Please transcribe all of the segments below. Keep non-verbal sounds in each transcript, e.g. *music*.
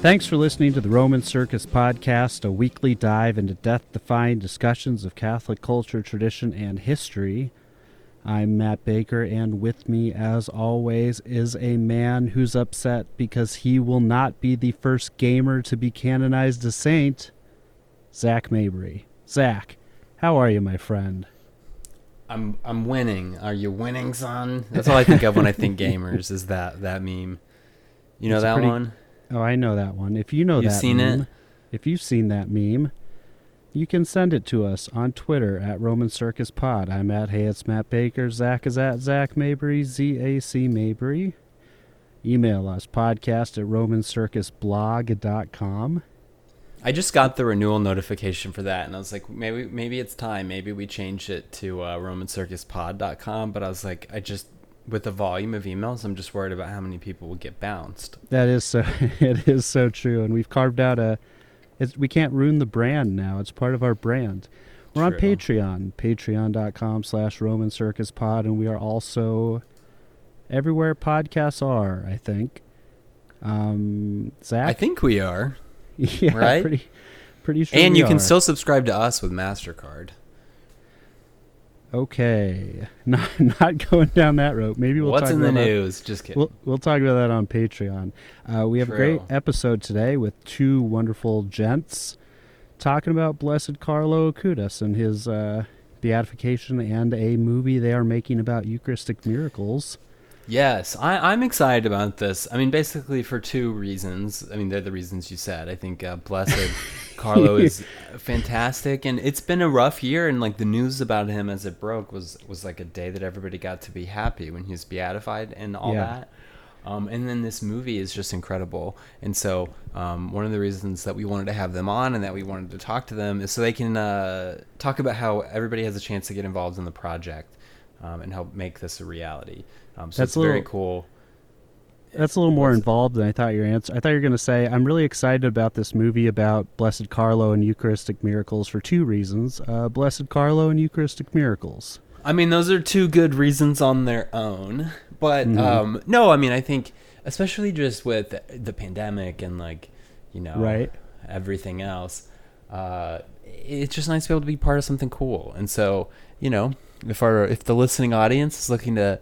Thanks for listening to the Roman Circus Podcast, a weekly dive into death defying discussions of Catholic culture, tradition, and history. I'm Matt Baker, and with me, as always, is a man who's upset because he will not be the first gamer to be canonized a saint, Zach Mabry. Zach, how are you, my friend? I'm I'm winning. Are you winning, son? *laughs* That's all I think of when I think gamers is that that meme. You know It's that pretty- one? Oh, I know that one. If you know You've that seen meme, it? if you've seen that meme, you can send it to us on Twitter at Roman Circus Pod. I'm at Hey It's Matt Baker. Zach is at Zach Mabry, Z A C Mabry. Email us podcast at romancircusblog.com. I just got the renewal notification for that, and I was like, maybe maybe it's time. Maybe we change it to uh, RomanCircusPod.com. But I was like, I just with the volume of emails, I'm just worried about how many people will get bounced. That is so. *laughs* it is so true, and we've carved out a. It's, we can't ruin the brand now. It's part of our brand. We're on Patreon, patreon.com slash Roman Circus Pod, and we are also everywhere podcasts are, I think. Um, Zach? I think we are, *laughs* yeah, right? pretty, pretty sure and you can still subscribe to us with Mastercard. Okay. *laughs* Not, not going down that road. Maybe we'll talk about that. What's talk in the about that- news? Just kidding. We'll, we'll talk about that on Patreon. Uh, we have a great episode today with two wonderful gents talking about Blessed Carlo Acutis and his uh, beatification and a movie they are making about Eucharistic miracles. Yes, I, I'm excited about this. I mean, basically for two reasons. I mean, they're the reasons you said. I think uh, Blessed *laughs* Carlo is fantastic, and it's been a rough year. And like the news about him as it broke was was like a day that everybody got to be happy when he was beatified and all Yeah. that. Um, and then this movie is just incredible. And so, um, one of the reasons that we wanted to have them on and that we wanted to talk to them is so they can uh, talk about how everybody has a chance to get involved in the project um, and help make this a reality. Um, so That's it's a very little- cool. That's a little more involved than I thought your answer. I thought you were going to say I'm really excited about this movie about Blessed Carlo and Eucharistic miracles for two reasons. Uh, Blessed Carlo and Eucharistic miracles. I mean, those are two good reasons on their own. But Mhm. um, no, I mean, I think especially just with the pandemic and like, you know, Right. everything else, uh, it's just nice to be able to be part of something cool. And so, you know, if our if the listening audience is looking to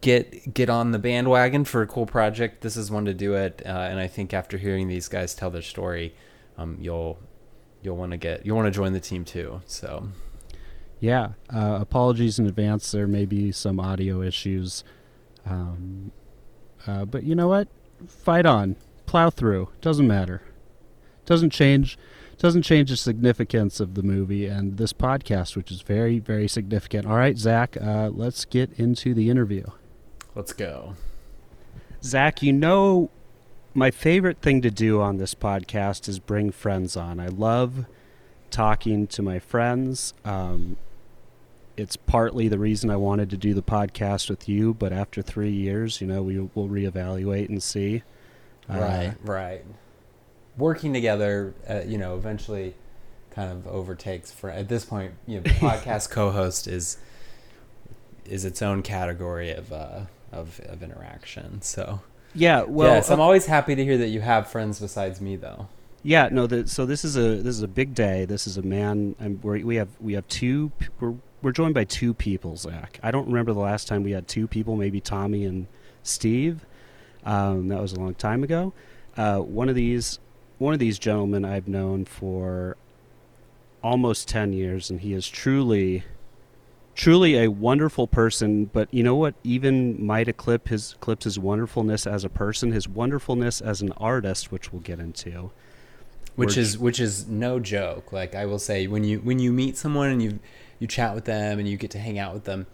get get on the bandwagon for a cool project, this is one to do it. Uh, and I think after hearing these guys tell their story, um, you'll you'll want to get you'll want to join the team too. So. Yeah, uh, apologies in advance. There may be some audio issues, um, uh, but you know what? Fight on, plow through. Doesn't matter. Doesn't change. Doesn't change the significance of the movie and this podcast, which is very, very significant. All right, Zach, uh, let's get into the interview. Let's go. Zach, you know, my favorite thing to do on this podcast is bring friends on. I love talking to my friends. Um, it's partly the reason I wanted to do the podcast with you, but after three years, you know, we will reevaluate and see. Uh, right, right. Working together, uh, you know, eventually kind of overtakes for at this point, you know, *laughs* podcast co-host is is its own category of uh of of interaction. So, Yeah. Well, yes, I'm uh, always happy to hear that you have friends besides me though. Yeah, no. The, so this is a this is a big day. This is a man. I'm, we're, have we have two. We're we're joined by two people. Zach, I don't remember the last time we had two people. Maybe Tommy and Steve. Um, that was a long time ago. Uh, one of these one of these gentlemen I've known for almost ten years, and he is truly truly a wonderful person. But you know what? Even might eclipse his eclipse his wonderfulness as a person, his wonderfulness as an artist, which we'll get into. which We're- is which is no joke. Like I will say, when you when you meet someone and you you chat with them and you get to hang out with them,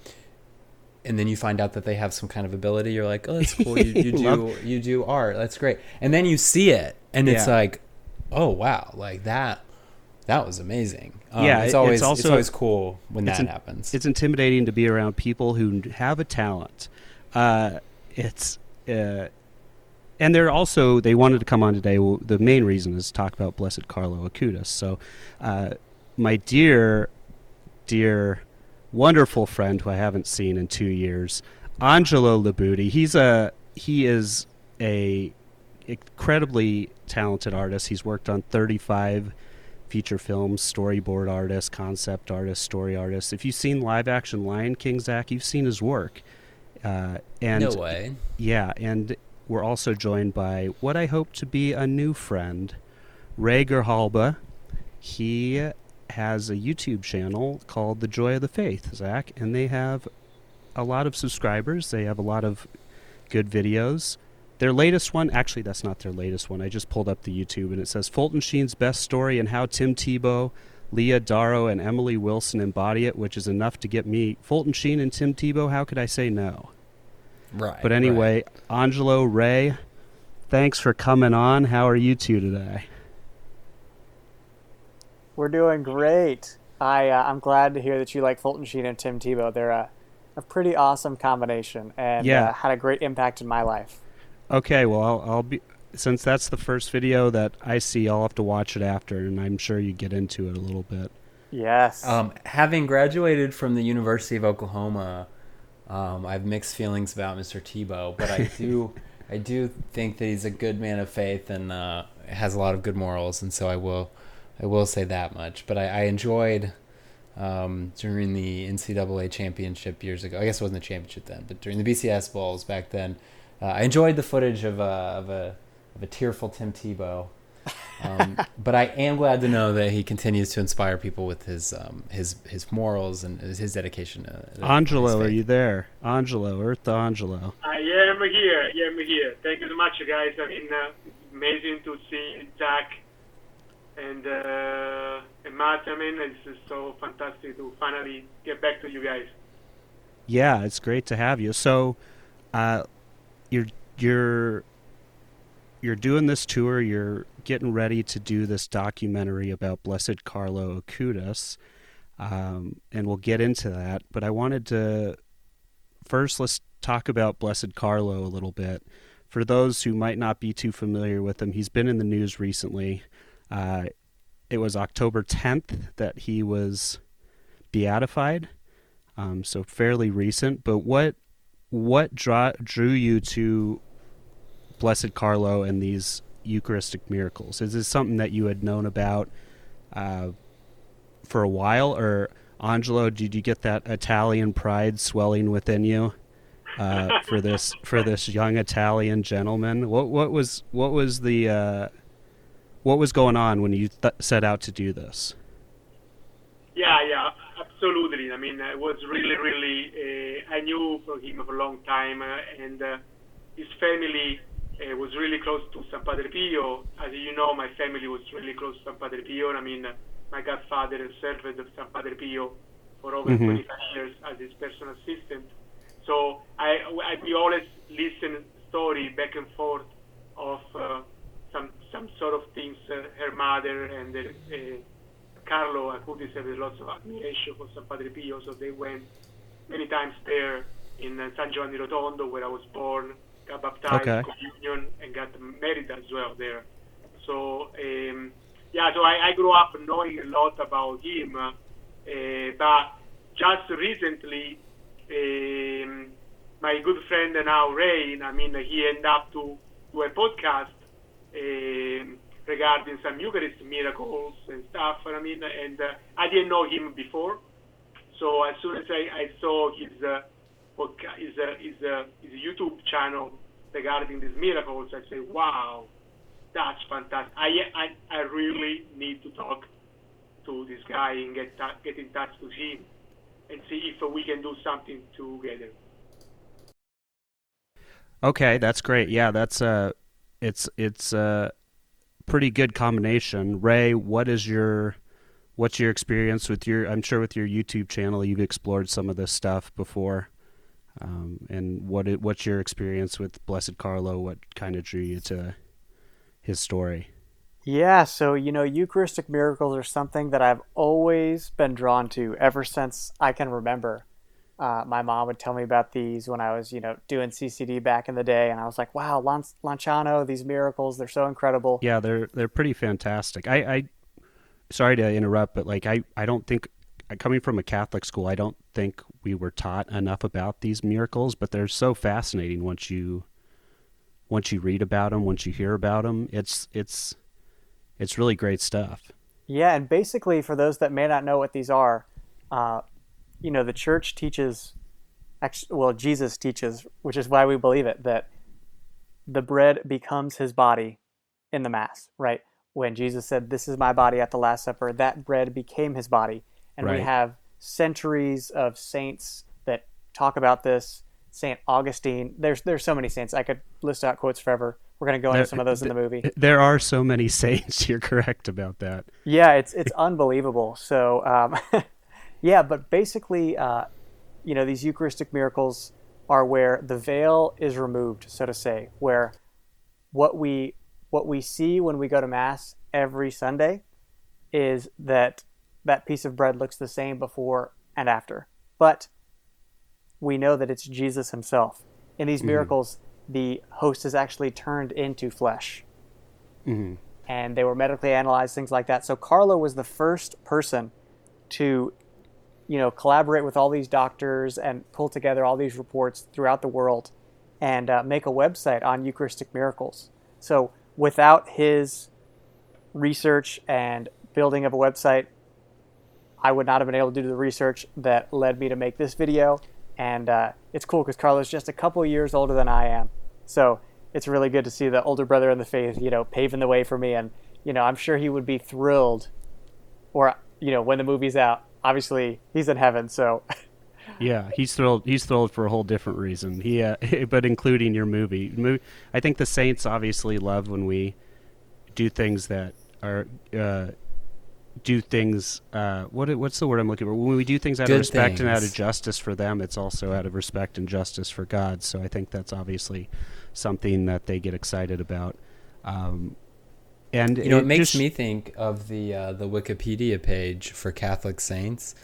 and then you find out that they have some kind of ability, you're like, oh, that's cool. You, you *laughs* do you do art. That's great. And then you see it, and it's Yeah. like, oh wow, like that. That was amazing. Um, Yeah, it's it's always it's, also- always cool when that an- happens. It's intimidating to be around people who have a talent. Uh, it's uh, and they're also they wanted to come on today. Well, the main reason is to talk about Blessed Carlo Acutis. So, uh, my dear, dear, wonderful friend who I haven't seen in two years, Angelo Libutti. He's a he is a incredibly talented artist. He's worked on 35 feature films, storyboard artist, concept artist, story artist. If you've seen live action Lion King, Zach, you've seen his work. Uh, and no way. Yeah, and we're also joined by what I hope to be a new friend, Ray Grijalba. He has a YouTube channel called The Joy of the Faith, Zach, and they have a lot of subscribers. They have a lot of good videos. Their latest one, actually, that's not their latest one. I just pulled up the YouTube and it says Fulton Sheen's best story and how Tim Tebow, Leah Darrow, and Emily Wilson embody it, which is enough to get me. Fulton Sheen and Tim Tebow, how could I say no? Right. But anyway, right. Angelo Ray, thanks for coming on. How are you two today? We're doing great. I uh, I'm glad to hear that you like Fulton Sheen and Tim Tebow. They're a, a pretty awesome combination and Yeah. uh, had a great impact in my life. Okay, well, I'll, I'll be since that's the first video that I see. I'll have to watch it after, and I'm sure you get into it a little bit. Yes. Um, having graduated from the University of Oklahoma, um, I have mixed feelings about Mr. Tebow, but I do, *laughs* I do think that he's a good man of faith and uh, has a lot of good morals, and so I will, I will say that much. But I, I enjoyed um, during the NCAA championship years ago. I guess it wasn't a championship then, but during the BCS bowls back then, uh, I enjoyed the footage of a of a of a tearful Tim Tebow. Um, *laughs* but I am glad to know that he continues to inspire people with his um, his his morals and his dedication. To, to Angelo, his are you there? Angelo, Earth to Angelo. I am here. Yeah, I am here. Thank you so much, guys. I mean, uh, amazing to see Zach and uh, and Matt. I mean, it's just so fantastic to finally get back to you guys. Yeah, it's great to have you. So, uh, you're you're you're doing this tour. You're getting ready to do this documentary about Blessed Carlo Acutis, um, and we'll get into that. But I wanted to first let's talk about Blessed Carlo a little bit. For those who might not be too familiar with him, he's been in the news recently. Uh, it was October 10th that he was beatified um, so fairly recent. But what what draw, drew you to Blessed Carlo and these Eucharistic miracles? Is this something that you had known about uh, for a while, or Angelo? Did you get that Italian pride swelling within you uh, *laughs* for this for this young Italian gentleman? What what was what was the uh, what was going on when you th- set out to do this? Yeah, yeah, absolutely. I mean, it was really, really. Uh, I knew for him for a long time, uh, and uh, his family uh, was really close to San Padre Pio. As you know, my family was really close to San Padre Pio. And I mean, uh, my godfather served of San Padre Pio for over Mhm. 25 years as his personal assistant. So I, I we always listen story back and forth of uh, some some sort of things. Uh, her mother and uh, Carlo Acutis had lots of admiration for San Padre Pio, so they went many times there in San Giovanni Rotondo, where I was born, got baptized, Okay. communion, and got married as well there. So um, yeah, so I, I grew up knowing a lot about him, uh, but just recently, um, my good friend now Ray, I mean, he ended up to do a podcast um, regarding some Eucharist miracles and stuff. I mean, and uh, I didn't know him before, so as soon as I, I saw his uh, his, uh, his, uh, his YouTube channel regarding these miracles, I say, wow, that's fantastic. I, I, I really need to talk to this guy and get ta- get in touch with him and see if we can do something together. Okay, that's great. Yeah, that's uh it's it's a pretty good combination. Ray, what is your what's your experience with your I'm sure with your YouTube channel you've explored some of this stuff before. Um, and what it, what's your experience with Blessed Carlo? What kind of drew you to his story? Yeah, so you know, Eucharistic miracles are something that I've always been drawn to ever since I can remember. Uh, my mom would tell me about these when I was, you know, doing CCD back in the day, and I was like, "Wow, Lan- Lanciano, these miracles—they're so incredible." Yeah, they're they're pretty fantastic. I, I sorry to interrupt, but like I, I don't think coming from a Catholic school, I don't think we were taught enough about these miracles, but they're so fascinating once you once you read about them, once you hear about them, it's it's it's really great stuff. Yeah, and basically, for those that may not know what these are, uh, you know, the church teaches, well, Jesus teaches, which is why we believe it, that the bread becomes his body in the Mass, right? When Jesus said, This is my body at the Last Supper, that bread became his body. And Right. we have centuries of saints that talk about this. Saint Augustine. There's there's so many saints. I could list out quotes forever. We're gonna go into There- some of those in the movie. There are so many *laughs* saints. You're correct about that. Yeah, it's it's unbelievable. So, um, *laughs* yeah, but basically, uh, you know, these Eucharistic miracles are where the veil is removed, so to say, where what we what we see when we go to mass every Sunday is that that piece of bread looks the same before and after, but we know that it's Jesus Himself. In these miracles, the host is actually turned into flesh hmm and they were medically analyzed, things like that. So Carlo was the first person to, you know, collaborate with all these doctors and pull together all these reports throughout the world and uh, make a website on Eucharistic miracles. So without his research and building of a website, I would not have been able to do the research that led me to make this video. And uh, it's cool because Carlo's is just a couple years older than I am. So it's really good to see the older brother in the faith, you know, paving the way for me. And, you know, I'm sure he would be thrilled or, you know, when the movie's out. Obviously, he's in heaven. So, *laughs* Yeah, he's thrilled. He's thrilled for a whole different reason. He, uh, *laughs* but including your movie. I think the Saints obviously love when we do things that are uh, do things. Uh, what what's the word I'm looking for? When we do things out of Good respect and out of justice for them, it's also out of respect and justice for God. So I think that's obviously something that they get excited about. Um, and You know, it makes just- me think of the uh, the Wikipedia page for Catholic saints.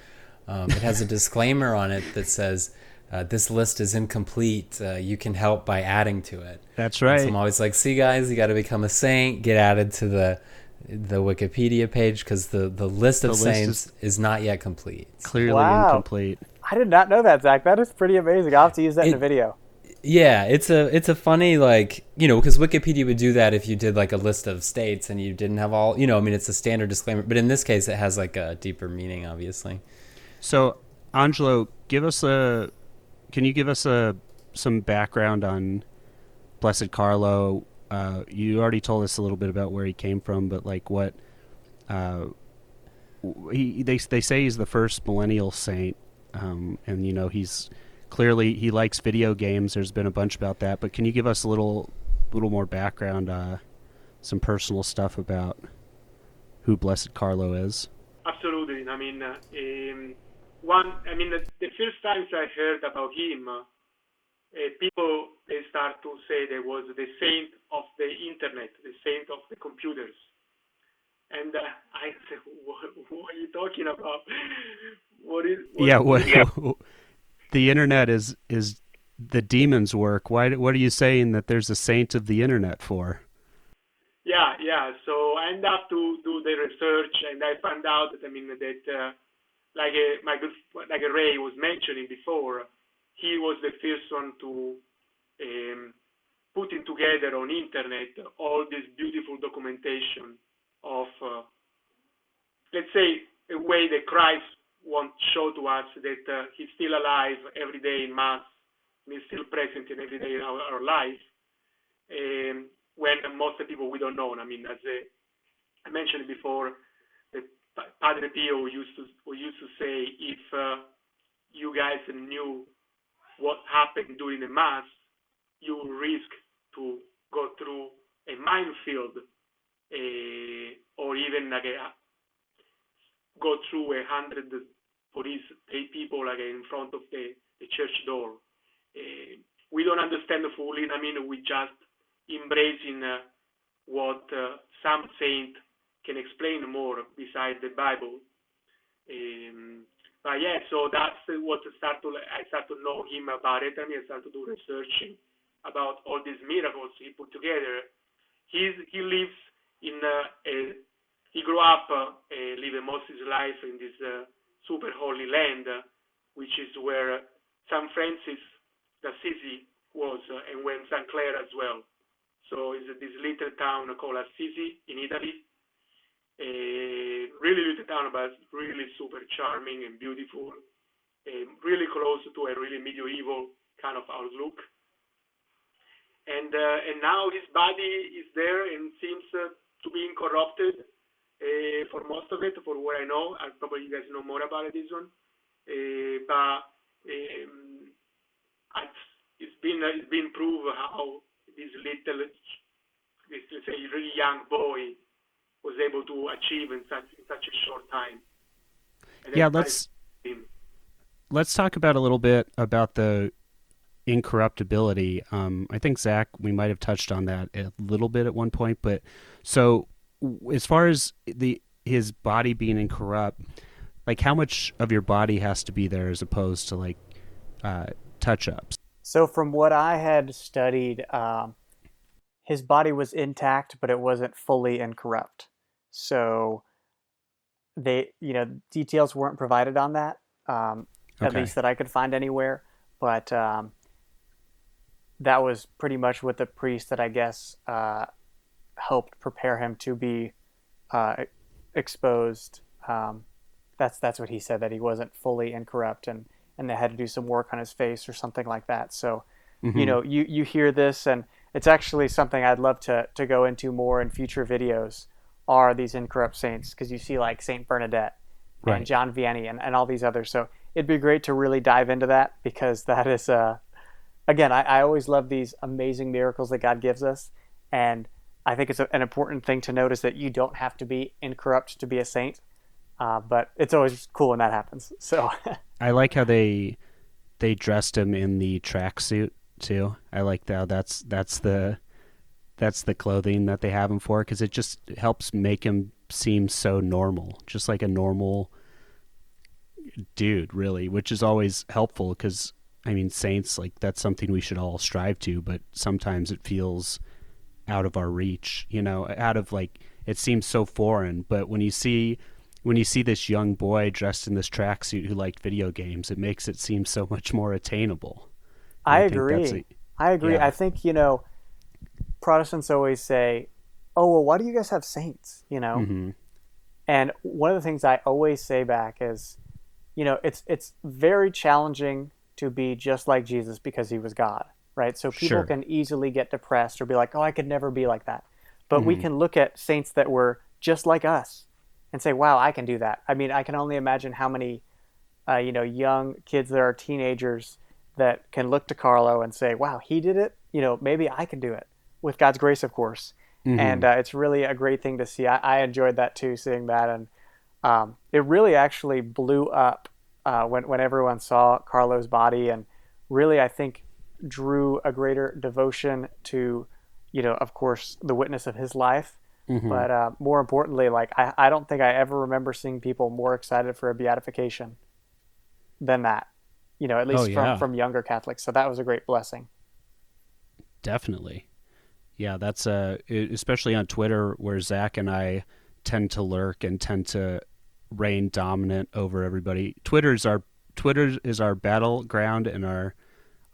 Um, it has a *laughs* disclaimer on it that says, uh, "This list is incomplete. Uh, you can help by adding to it." That's right. So I'm always like, "See, guys, you got to become a saint. Get added to the the Wikipedia page because the the list of The list saints is, not yet complete." Clearly Wow. incomplete. I did not know that, Zach. That is pretty amazing. I'll have to use that in a video. Yeah, it's a it's a funny like you know because Wikipedia would do that if you did like a list of states and you didn't have all you know I mean it's a standard disclaimer but in this case it has like a deeper meaning obviously. So, Angelo, give us a. Can you give us a some background on Blessed Carlo? Uh, you already told us a little bit about where he came from, but like what? Uh, he they they say he's the first millennial saint, um, and you know he's clearly he likes video games. There's been a bunch about that, but can you give us a little little more background, uh, some personal stuff about who Blessed Carlo is? Absolutely. I mean, uh, um, one. I mean, the, the first times I heard about him, uh, uh, people they start to say there was the saint of the internet, the saint of the computers, and uh, I said, what, what are you talking about? What is? What, yeah, what, *laughs* the internet is is the demon's work. Why? What are you saying that there's a saint of the internet for? Yeah, yeah. So I end up to do the research, and I found out that I mean that, uh, like uh, my good, like Ray was mentioning before, he was the first one to um, putting together on internet all this beautiful documentation of, uh, let's say, a way that Christ wants to show to us that uh, he's still alive every day in mass, and he's still present in every day in our, our life. Um, when most of the people we don't know. I mean, as uh, I mentioned before, that Padre Pio used to used to say, if uh, you guys knew what happened during the mass, you risk to go through a minefield, uh, or even like a, go through a hundred police people like in front of the, the church door. Uh, we don't understand fully. I mean, we just embracing uh, what uh, some saint can explain more besides the Bible. Um, but yeah, so that's what I start to I to know him about it, and I start to do researching about all these miracles he put together. He's he lives in uh, a he grew up uh, uh, living most of his life in this uh, super holy land, uh, which is where San Francis d'Assisi was, uh, and when St. Clare as well. So it's this little town called Assisi in Italy. A really little town, but really super charming and beautiful. Um, really close to a really medieval kind of outlook. And uh, and now his body is there and seems uh, to be incorrupted uh, for most of it, for what I know. I probably you guys know more about this one. Uh, but um, it's been it's been proved how this little, this let's say really young boy was able to achieve in such in such a short time. And yeah, let's let's talk about a little bit about the incorruptibility. Um, I think Zach, we might have touched on that a little bit at one point, but so as far as the his body being incorrupt, like how much of your body has to be there as opposed to like uh, touch ups? So, from what I had studied, um, his body was intact, but it wasn't fully incorrupt. So, they, you know, details weren't provided on that, um, okay. at least that I could find anywhere. But um, that was pretty much what the priest that I guess uh, helped prepare him to be uh, exposed. Um, that's that's what he said that he wasn't fully incorrupt and and they had to do some work on his face or something like that. So, mm-hmm. you know, you, you hear this, and it's actually something I'd love to, to go into more in future videos are these incorrupt saints, because you see like Saint Bernadette right. and John Vianney and, and all these others. So it'd be great to really dive into that because that is, uh, again, I, I always love these amazing miracles that God gives us. And I think it's a, an important thing to notice that you don't have to be incorrupt to be a saint. Uh, but it's always cool when that happens. So *laughs* I like how they they dressed him in the tracksuit too. I like how that's that's the that's the clothing that they have him for because it just helps make him seem so normal, just like a normal dude, really, which is always helpful because I mean, saints like that's something we should all strive to, but sometimes it feels out of our reach, you know, out of like it seems so foreign. But when you see when you see this young boy dressed in this tracksuit who liked video games, it makes it seem so much more attainable. I, I agree. A, I agree. Yeah. I think you know, Protestants always say, "Oh, well, why do you guys have saints?" You know, mm-hmm. and one of the things I always say back is, you know, it's it's very challenging to be just like Jesus because he was God, right? So people sure. can easily get depressed or be like, "Oh, I could never be like that," but mm-hmm. we can look at saints that were just like us and say, "Wow, I can do that." I mean, I can only imagine how many, uh, you know, young kids that are teenagers that can look to Carlo and say, "Wow, he did it." You know, maybe I can do it with God's grace, of course. Mm-hmm. And uh, it's really a great thing to see. I, I enjoyed that too, seeing that, and um, it really actually blew up uh, when when everyone saw Carlo's body, and really, I think drew a greater devotion to, you know, of course, the witness of his life Mm-hmm. But uh, more importantly, like I, I don't think I ever remember seeing people more excited for a beatification than that. You know, at least oh, yeah. from from younger Catholics. So that was a great blessing. Definitely, yeah. That's uh, especially on Twitter where Zach and I tend to lurk and tend to reign dominant over everybody. Twitter is our Twitter is our battleground and our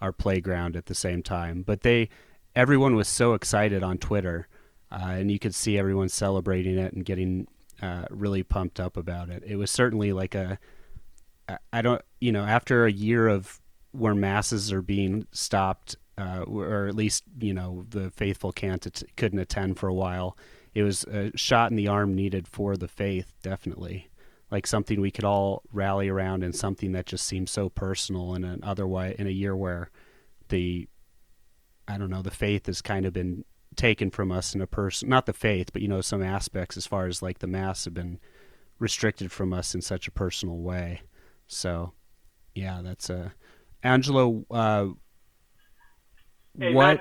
our playground at the same time. But they everyone was so excited on Twitter uh, and you could see everyone celebrating it and getting uh, really pumped up about it. It was certainly like a, I don't, you know, after a year of where masses are being stopped, uh, or at least you know the faithful can't couldn't attend for a while. It was a shot in the arm needed for the faith, definitely. Like something we could all rally around, and something that just seems so personal. In an otherwise, in a year where the, I don't know, the faith has kind of been taken from us in a person not the faith but you know some aspects as far as like the mass have been restricted from us in such a personal way so yeah that's a uh, angelo uh hey, what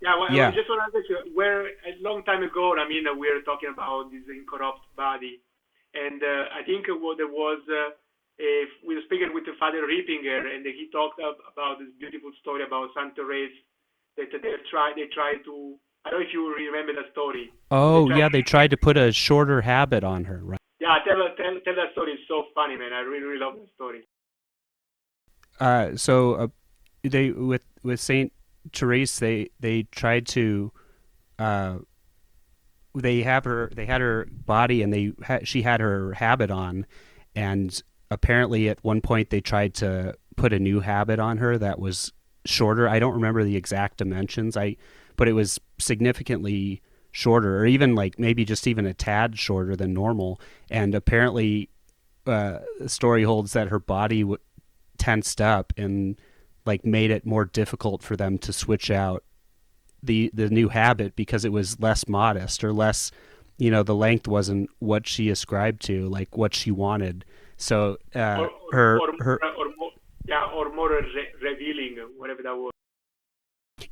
yeah, well, yeah. I just want to ask you, where a long time ago, I mean, we were talking about this incorrupt body, I think what there was, uh, we were speaking with the Father Rippinger, and he talked about this beautiful story about Santa Therese that they tried they tried to I don't know if you remember that story. Oh they yeah, they tried to put a shorter habit on her, right? Yeah, tell tell tell that story. It's so funny, man. I really really love that story. Uh, so uh, they with with Saint Therese, they they tried to uh, they have her they had her body and they ha- she had her habit on and apparently at one point they tried to put a new habit on her that was shorter. I don't remember the exact dimensions. I but it was significantly shorter or even like maybe just even a tad shorter than normal. And apparently uh, the story holds that her body w- tensed up and like made it more difficult for them to switch out the the new habit because it was less modest or less you know the length wasn't what she ascribed to like what she wanted. So uh, or, her or, her or more, yeah, or more re- revealing, whatever that was.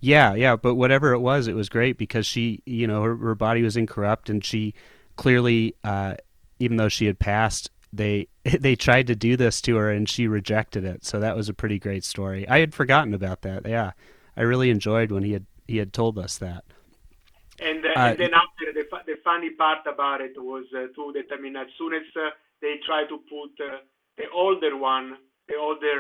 yeah yeah but whatever it was it was great because she you know her, her body was incorrupt and she clearly uh, even though she had passed they *laughs* they tried to do this to her and she rejected it. So that was a pretty great story. I had forgotten about that. Yeah i really enjoyed when he had he had told us that And, uh, Uh, and then after the, the funny part about it was uh, too that I mean as soon as uh, they try to put uh, the older one, the older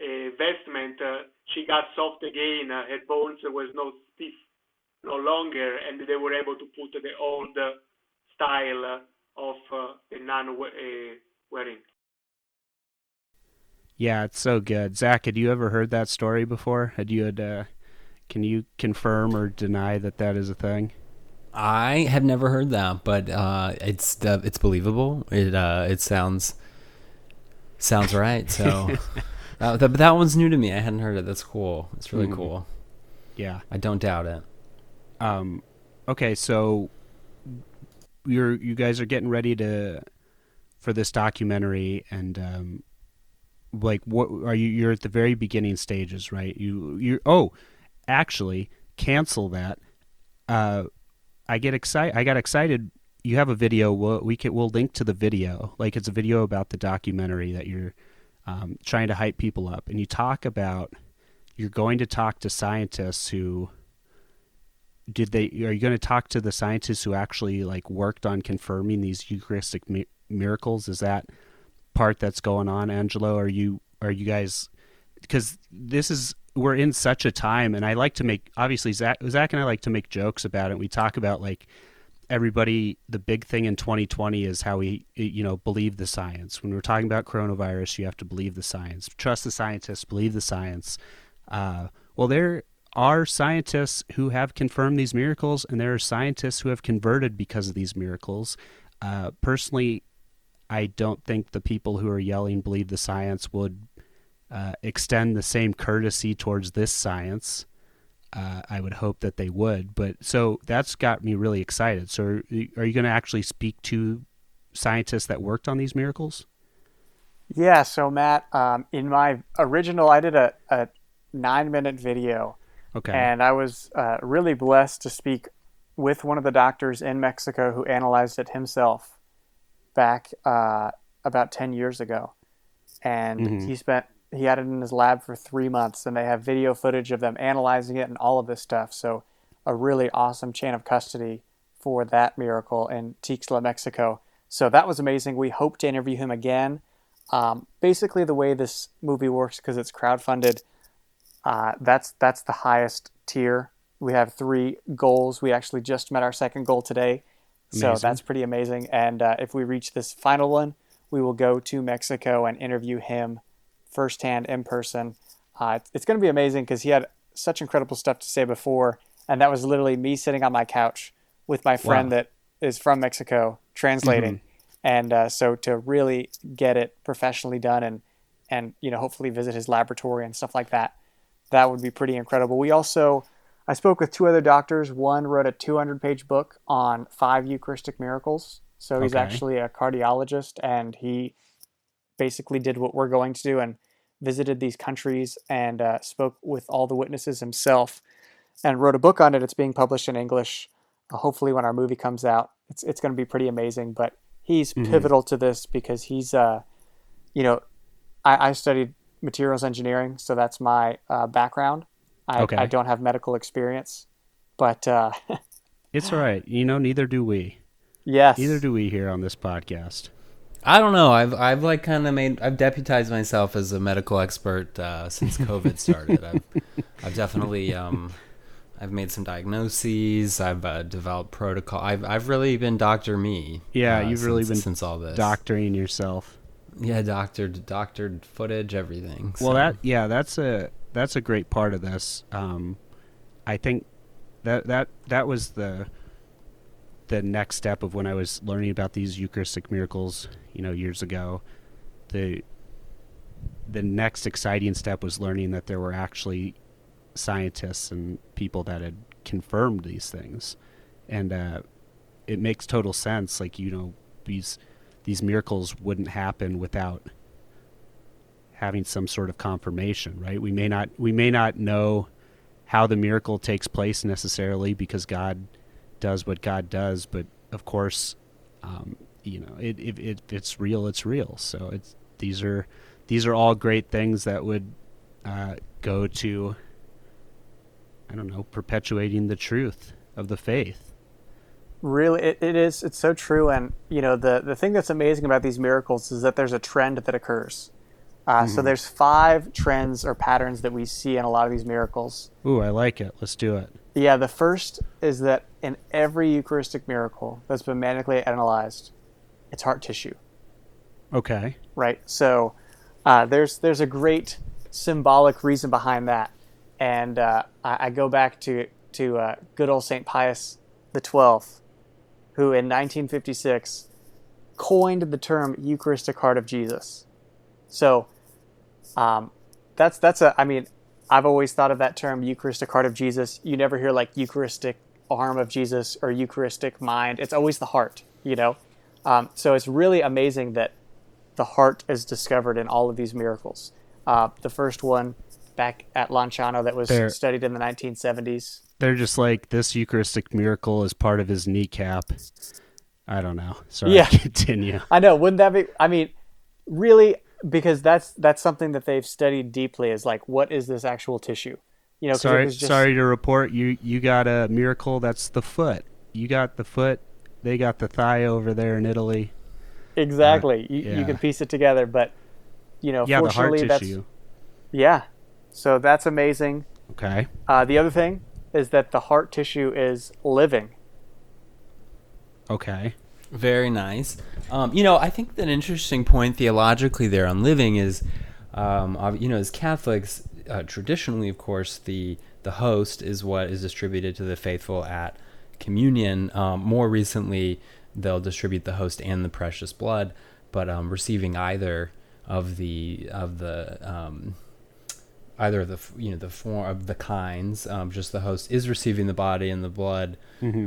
uh, vestment, uh, she got soft again. Uh, her bones was no stiff no longer, and they were able to put the old uh, style uh, of uh, the nun we- uh, wearing. Yeah, it's so good. Zach, had you ever heard that story before? Had you had? Uh, can you confirm or deny that that is a thing? I have never heard that, but uh, it's uh, it's believable. It uh, it sounds sounds right. So *laughs* that, but that one's new to me. I hadn't heard it. That's cool. It's really Mhm. cool. Yeah. I don't doubt it. Um. Okay, so you're you guys are getting ready to for this documentary, and um, like what are you? You're at the very beginning stages, right? You you oh, actually cancel that. Uh, I get excited. I got excited. You have a video. We'll, we can we'll link to the video. Like it's a video about the documentary that you're um, trying to hype people up, and you talk about you're going to talk to scientists who did they are you going to talk to the scientists who actually like worked on confirming these eucharistic mi- miracles is that part that's going on angelo are you are you guys because this is we're in such a time and i like to make obviously zach, zach and i like to make jokes about it. We talk about like everybody the big thing in 2020 is how we you know believe the science. When we're talking about coronavirus you have to believe the science. Trust the scientists believe the science. Uh, well there are scientists who have confirmed these miracles and there are scientists who have converted because of these miracles. Uh, personally i don't think the people who are yelling believe the science would uh, extend the same courtesy towards this science uh, I would hope that they would. But so that's got me really excited. So are, you- are you going to actually speak to scientists that worked on these miracles? Yeah, so Matt, um, in my original, I did a, a nine minute video, Okay. and I was uh, really blessed to speak with one of the doctors in Mexico who analyzed it himself back uh, about 10 years ago. And Mhm. he spent, he had it in his lab for three months, and they have video footage of them analyzing it and all of this stuff. So, a really awesome chain of custody for that miracle in Tixtla, Mexico. So, that was amazing. We hope to interview him again. Um, basically, the way this movie works, because it's crowdfunded, uh, that's that's the highest tier. We have three goals. We actually just met our second goal today, so that's pretty amazing. And uh, if we reach this final one, we will go to Mexico and interview him firsthand in person. Uh, it's going to be amazing because he had such incredible stuff to say before, and that was literally me sitting on my couch with my friend Wow. that is from Mexico translating. And uh, so to really get it professionally done and and you know hopefully visit his laboratory and stuff like that, that would be pretty incredible. We also I spoke with two other doctors. One wrote a 200 page book on five Eucharistic miracles. So he's Okay. actually a cardiologist and he basically did what we're going to do and visited these countries and uh, spoke with all the witnesses himself and wrote a book on it. It's being published in English. Uh, hopefully, when our movie comes out, it's it's going to be pretty amazing. But he's Mhm. pivotal to this because he's, uh, you know, I, I studied materials engineering, so that's my uh, background. I, Okay. I don't have medical experience, but uh, *laughs* it's all right. You know, neither do we. yes, Neither do we here on this podcast. I don't know. I've I've like kind of made I've deputized myself as a medical expert uh, since COVID started. I've I've definitely um, I've made some diagnoses. I've uh, developed protocol. I've I've really been Doctor Me. Yeah, uh, you've really been since all this. Doctoring yourself. Yeah, doctored, doctored footage, everything. Well, that yeah, that's a that's a great part of this. Um, I think that that that was the the next step of when I was learning about these Eucharistic miracles, you know, years ago. The the next exciting step was learning that there were actually scientists and people that had confirmed these things, and uh, it makes total sense. Like you know, these these miracles wouldn't happen without having some sort of confirmation, right? We may not we may not know how the miracle takes place necessarily because God does what God does, but of course, um, you know, it, if it, it's real, it's real. So it's these are these are all great things that would uh, go to I don't know perpetuating the truth of the faith. Really, it, it is. It's so true. And you know, the the thing that's amazing about these miracles is that there's a trend that occurs. Uh, So there's five trends or patterns that we see in a lot of these miracles. Ooh, I like it. Let's do it. Yeah, the first is that in every Eucharistic miracle that's been medically analyzed, it's heart tissue, Okay. right? So uh, there's there's a great symbolic reason behind that, and uh, I, I go back to to uh, good old Saint Pius the Twelfth, who in 1956 coined the term Eucharistic Heart of Jesus. So um, that's that's a I mean I've always thought of that term Eucharistic Heart of Jesus. You never hear like Eucharistic arm of Jesus or Eucharistic mind. It's always the heart, you know. Um, so it's really amazing that the heart is discovered in all of these miracles. Uh, the first one back at Lanciano that was There. studied in the 1970s. They're just like this Eucharistic miracle is part of his kneecap. I don't know. Sorry. Yeah. *laughs* Continue. I know, wouldn't that be? I mean, really, because that's that's something that they've studied deeply. Is like, what is this actual tissue? You know sorry just- sorry to report you you got a miracle that's the foot you got the foot they got the thigh over there in italy exactly. you, yeah. you can piece it together, but you know, yeah the heart fortunately, that's tissue yeah. So that's amazing. okay Uh, the other thing is that the heart tissue is living. okay Very nice. Um, you know, I think an interesting point theologically there on living is, um, you know, as Catholics, uh, traditionally, of course, the the host is what is distributed to the faithful at communion. Um, more recently, they'll distribute the host and the precious blood, but um, receiving either of the of the um, either of the you know the form of the kinds. Um, just the host is receiving the body and the blood.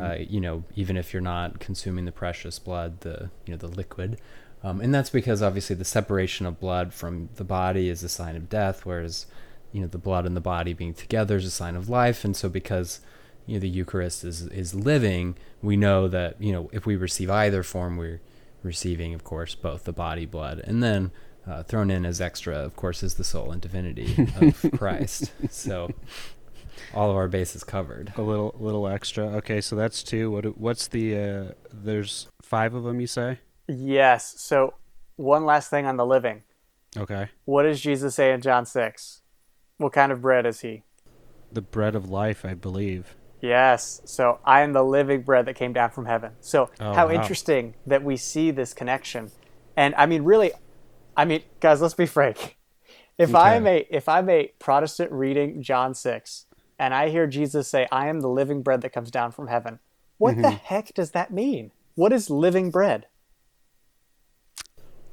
Uh, you know, even if you're not consuming the precious blood, the you know the liquid, um, and that's because obviously the separation of blood from the body is a sign of death, whereas you know the blood and the body being together is a sign of life. And so because you know the Eucharist is is living, we know that you know if we receive either form, we're receiving, of course, both the body, blood, and then uh, thrown in as extra, of course, is the soul and divinity *laughs* of Christ. So all of our bases covered. a little little extra okay so that's two what what's the uh there's five of them you say Yes. So one last thing on the living. okay What does Jesus say in John six? What kind of bread is he? the bread of life i believe Yes. So I am the living bread that came down from heaven. So Oh, how wow. interesting that we see this connection. And I mean really I mean guys, let's be frank. If I'm a if I'm a Protestant reading John 6 and I hear Jesus say I am the living bread that comes down from heaven. What the Mm-hmm. heck does that mean? What is living bread?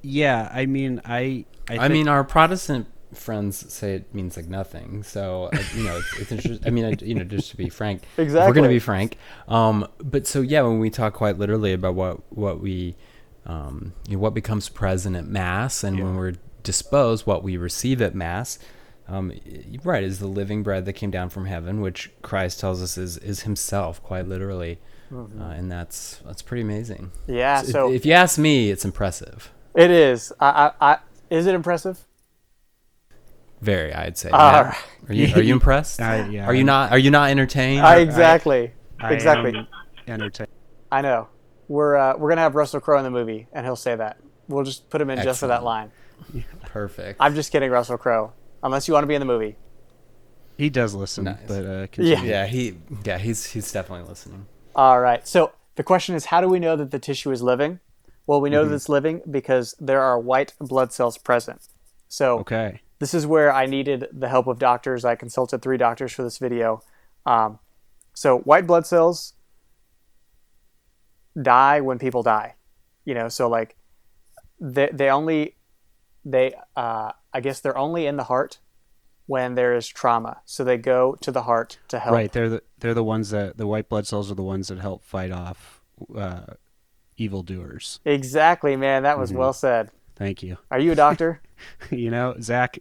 yeah i mean i i, I think- mean, our Protestant friends say it means like nothing. So uh, you know, it's, it's interesting. I mean, I, you know, just to be frank, exactly, we're going to be frank. Um, but so yeah, when we talk quite literally about what what we, um, you know, what becomes present at Mass, and when we're disposed, what we receive at Mass. Um, right is the living bread that came down from heaven, which Christ tells us is is Himself, quite literally, uh, and that's that's pretty amazing. Yeah, If- so if you ask me, it's impressive. it is. I, I, I is it impressive? Very, I'd say. All Yeah. Are you are you impressed? *laughs* I- yeah, are you I'm- not are you not entertained? I, exactly. I exactly. am entertained I know. We're uh, we're gonna have Russell Crowe in the movie, and he'll say that. We'll just put him in just for that line. *laughs* Perfect. I'm just kidding, Russell Crowe. Unless you want to be in the movie. He does listen, Nice. but uh, Yeah. Yeah, he yeah he's he's definitely listening. All right. So the question is, how do we know that the tissue is living? Well, we know that it's living because there are white blood cells present. So Okay. this is where I needed the help of doctors. I consulted three doctors for this video. Um, so white blood cells die when people die. You know, so like they they only they uh, I guess they're only in the heart when there is trauma. So they go to the heart to help. Right. They're the they're the ones that the white blood cells are the ones that help fight off uh, evildoers. Exactly, man. That was well said. Thank you. Are you a doctor? *laughs* you know, Zach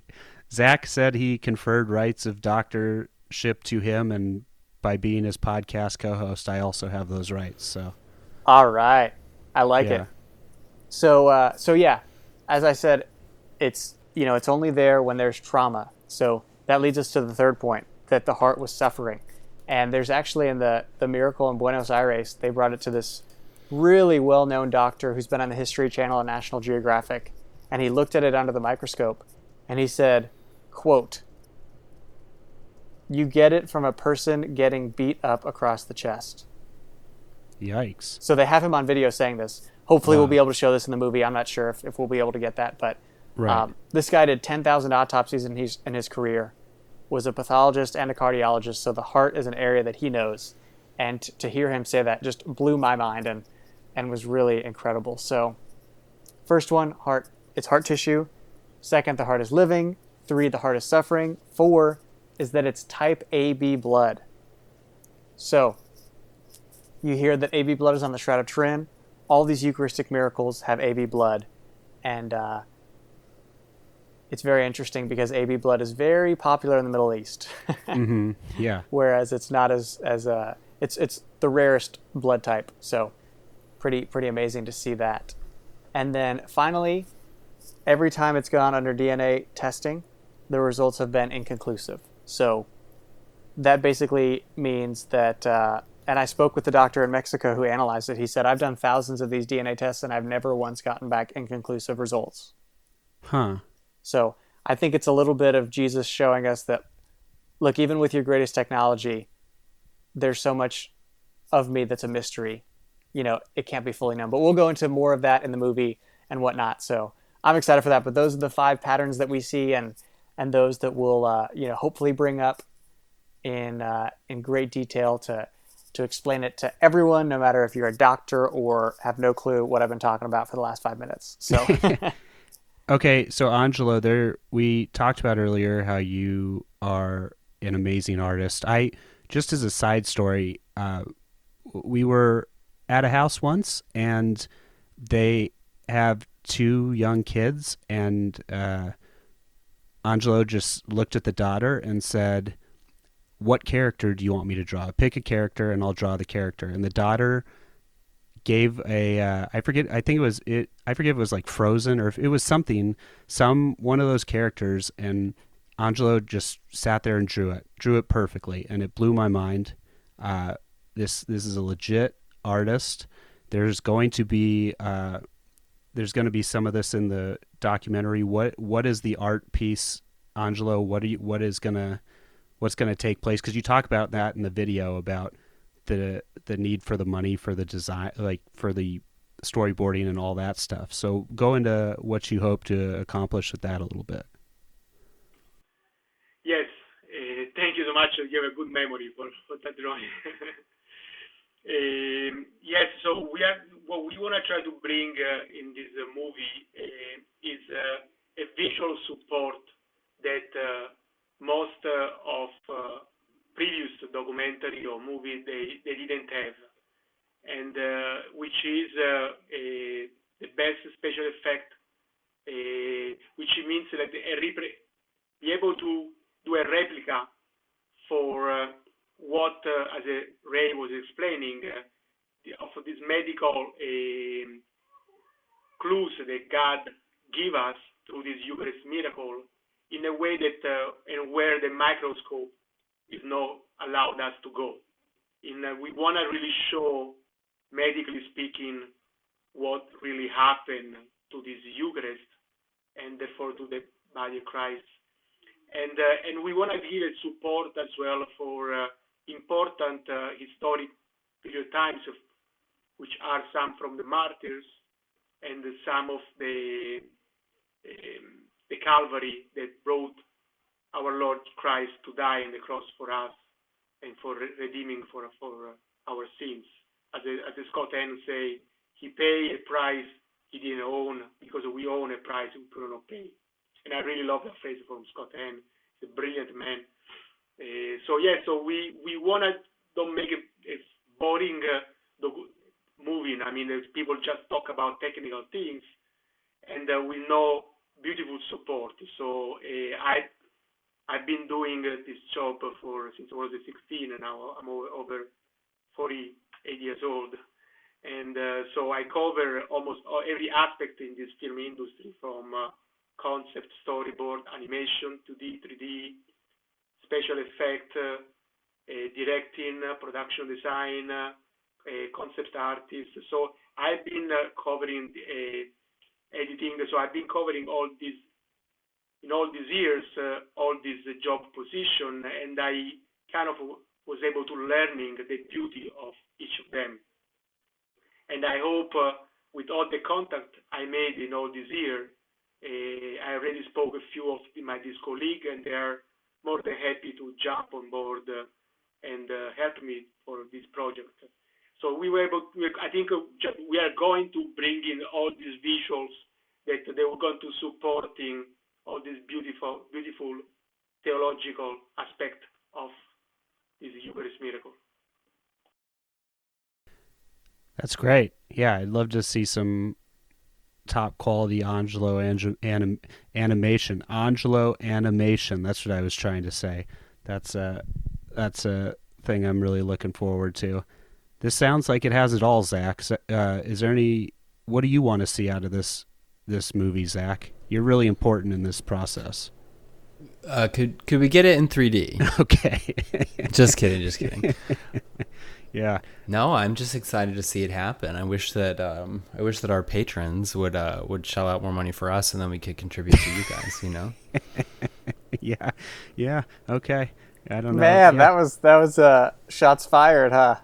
Zach said he conferred rights of doctorship to him, and by being his podcast co-host, I also have those rights. So All right. I like yeah. it. So uh, so yeah, as I said, it's you know it's only there when there's trauma. So that leads us to the third point that the heart was suffering, and there's actually in the the miracle in Buenos Aires they brought it to this really well known doctor who's been on the History Channel and National Geographic, and he looked at it under the microscope, and he said, "quote." You get it from a person getting beat up across the chest. Yikes. So they have him on video saying this. Hopefully, we'll be able to show this in the movie. I'm not sure if, if we'll be able to get that, but Right. um, this guy did 10,000 autopsies in his in his career. Was a pathologist and a cardiologist, so the heart is an area that he knows. And t- to hear him say that just blew my mind and and was really incredible. So, first one, heart. It's heart tissue. Second, the heart is living. Three, the heart is suffering. Four is that it's type AB blood. So, you hear that AB blood is on the Shroud of Turin. All these Eucharistic miracles have AB blood, and uh, it's very interesting because AB blood is very popular in the Middle East, *laughs* hmm Yeah. whereas it's not as as uh, it's it's the rarest blood type. So, pretty pretty amazing to see that. And then finally, every time it's gone under DNA testing, the results have been inconclusive. So that basically means that, uh, and I spoke with the doctor in Mexico who analyzed it. He said, I've done thousands of these DNA tests and I've never once gotten back inconclusive results. Huh. So I think it's a little bit of Jesus showing us that, look, even with your greatest technology, there's so much of me that's a mystery. You know, it can't be fully known. But we'll go into more of that in the movie and whatnot. So I'm excited for that. But those are the five patterns that we see, and and those that we'll uh, you know hopefully bring up in uh, in great detail to to explain it to everyone, no matter if you're a doctor or have no clue what I've been talking about for the last five minutes. So *laughs* *laughs* Okay, so Angelo, there we talked about earlier how you are an amazing artist. I just as a side story, uh, we were at a house once, and they have two young kids, and uh, Angelo just looked at the daughter and said, "What character do you want me to draw? Pick a character, and I'll draw the character." And the daughter gave a uh, I forget I think it was it I forget it was like Frozen or if it was something some one of those characters and Angelo just sat there and drew it drew it perfectly and it blew my mind uh, this this is a legit artist there's going to be uh, there's going to be some of this in the documentary what what is the art piece Angelo what are you what is gonna what's going to take place because you talk about that in the video about the the need for the money for the design like for the storyboarding and all that stuff so go into what you hope to accomplish with that a little bit Yes, uh, thank you so much. You have a good memory for, for that drawing. um, *laughs* yes, so we are what we want to try to bring uh, in this uh, movie is a visual support that most uh, of uh, previous documentary or movie they, they didn't have, and uh, which is a, the best special effect, which means that be able to do a replica for what, as Ray was explaining, of this medical clues that God give us through this Eucharist miracle in a way that uh, and where the microscope is not allowed us to go. In uh, we want to really show, medically speaking, what really happened to this Eucharist and therefore to the body of Christ and uh, and we want to give support as well for uh, important uh, historic period times, of, which are some from the martyrs and some of the um, the Calvary that brought our Lord Christ to die on the cross for us and for redeeming for for our sins. As the, as the Scott Hahn say, he paid a price he didn't own because we own a price we could not pay. And I really love that phrase from Scott Hahn. He's a brilliant man. Uh, so yeah, so we we wanna don't make it a boring uh, movie. I mean, people just talk about technical things, and uh, we know beautiful support. So uh, I I've been doing uh, this job for since I was 16, and now I'm over 48 years old. And uh, so I cover almost every aspect in this film industry, from uh, concept, storyboard, animation, 2D, 3D, special effect, uh, directing, production design, concept artist. So I've been covering editing. So I've been covering all these in all these years, uh, all these job position, and I kind of was able to learning the beauty of each of them. And I hope uh, with all the contact I made in all this year, uh, I already spoke a few of my disco league, and they are more than happy to jump on board uh, and uh, help me for this project. So we were able. To, I think uh, we are going to bring in all these visuals that they were going to supporting all this beautiful, beautiful theological aspect of this Eucharist miracle. That's great. Yeah, I'd love to see some top quality Angelo anim- animation. Angelo animation. That's what I was trying to say. That's a that's a thing I'm really looking forward to. This sounds like it has it all, Zach. Uh, is there any? What do you want to see out of this this movie, Zach? You're really important in this process. Uh, could could we get it in 3D? *laughs* Okay. just kidding. Just kidding. *laughs* yeah. No, I'm just excited to see it happen. I wish that um, I wish that our patrons would uh, would shell out more money for us, and then we could contribute to you guys. You know. *laughs* yeah. Yeah. Okay. I don't know. Man, yeah. that was that was uh, shots fired, huh?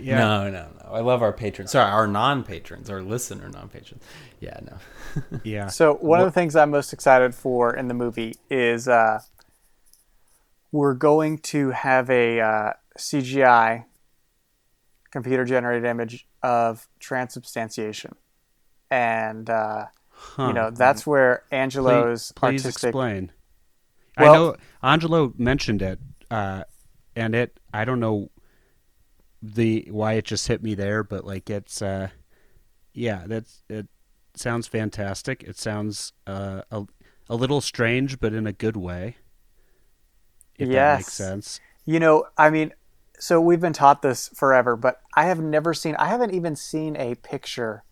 Yeah. No, no, no. I love our patrons. Sorry, our non-patrons, our listener non-patrons. Yeah, no. *laughs* yeah. So one what? of the things I'm most excited for in the movie is uh, we're going to have a uh, CGI computer-generated image of transubstantiation, and uh, huh. you know that's where Angelo's please, please artistic. explain. Well, I know Angelo mentioned it, uh, and it. I don't know the why it just hit me there, but like it's uh yeah, that's it sounds fantastic. It sounds uh a, a little strange but in a good way. If yes. that makes sense. You know, I mean, so we've been taught this forever, but I have never seen I haven't even seen a picture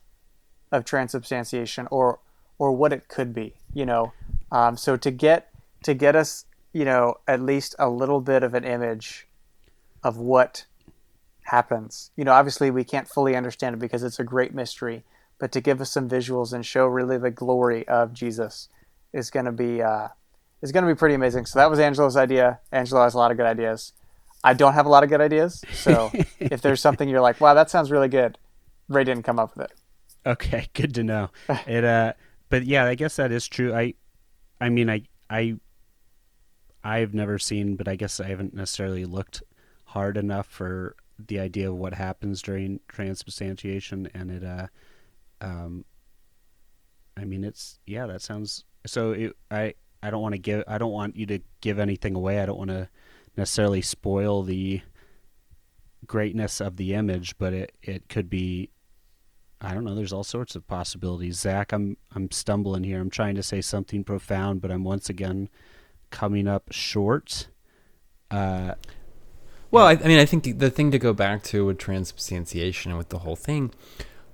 of transubstantiation or or what it could be, you know. Um, so to get to get us, you know, at least a little bit of an image of what happens. You know, obviously we can't fully understand it because it's a great mystery, but to give us some visuals and show really the glory of Jesus is going to be uh, is going to be pretty amazing. So that was Angelo's idea. Angelo has a lot of good ideas. I don't have a lot of good ideas. So *laughs* if there's something you're like, wow, that sounds really good, Ray didn't come up with it. Okay, *laughs* good to know. *laughs* it uh, but yeah, I guess that is true. I, I mean, I I I've never seen, but I guess I haven't necessarily looked hard enough for the idea of what happens during transubstantiation, and it, uh, um, I mean, it's yeah, that sounds. So it, I, I don't want to give, I don't want you to give anything away. I don't want to necessarily spoil the greatness of the image, but it, it could be. I don't know. There's all sorts of possibilities. Zach, I'm I'm stumbling here. I'm trying to say something profound, but I'm once again coming up short. Uh, well, I, I, mean, I think the thing to go back to with transubstantiation and with the whole thing,